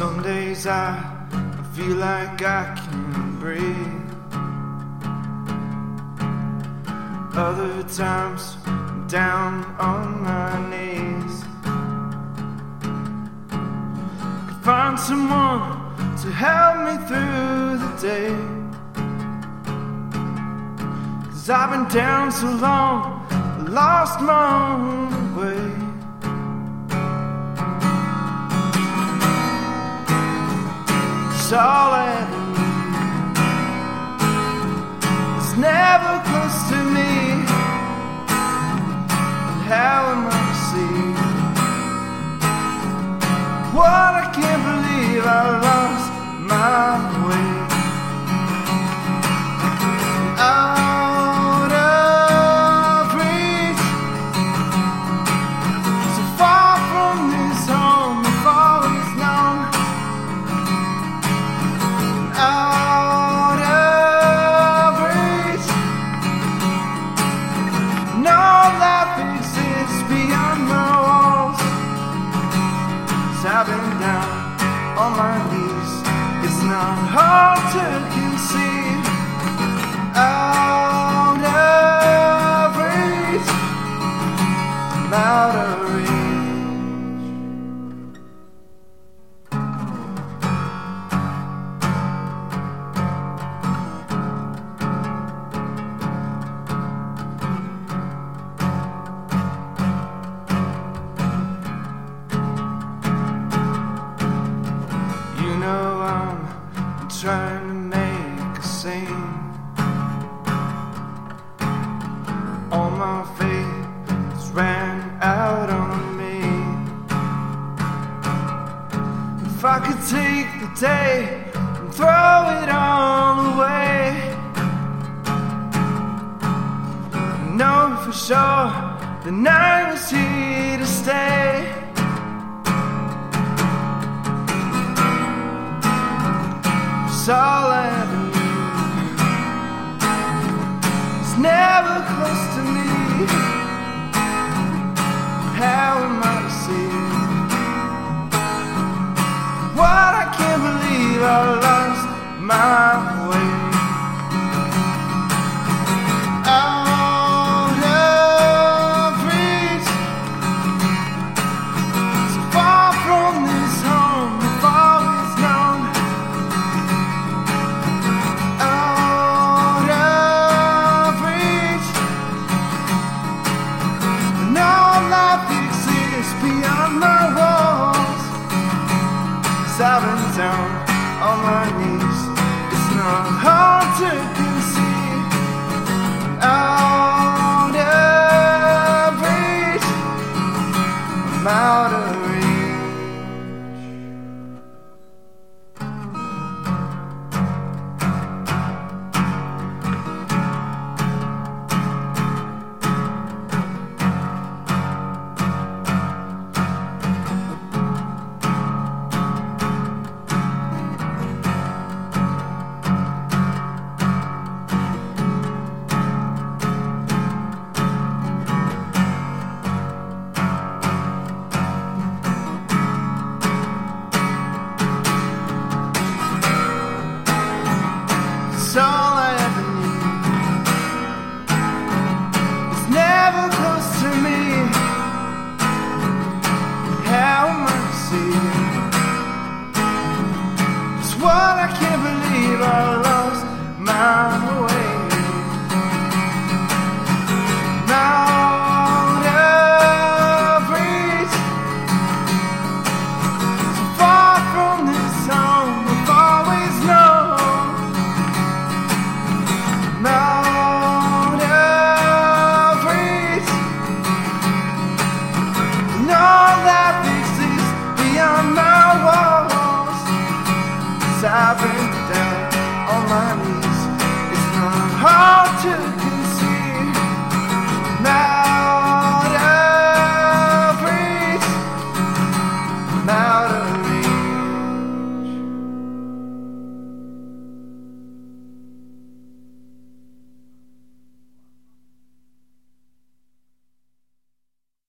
Some days I feel like I can breathe. Other times I'm down on my knees. Could find someone to help me through the day. Cause I've been down so long, I lost my own way. Solid It's never close to me. And how am I to see It's not hard to could take the day and throw it all away, I know for sure the night was here to stay. Saul Avenue It's never close to me. sobbing down on my knees. It's not hard to conceive. I so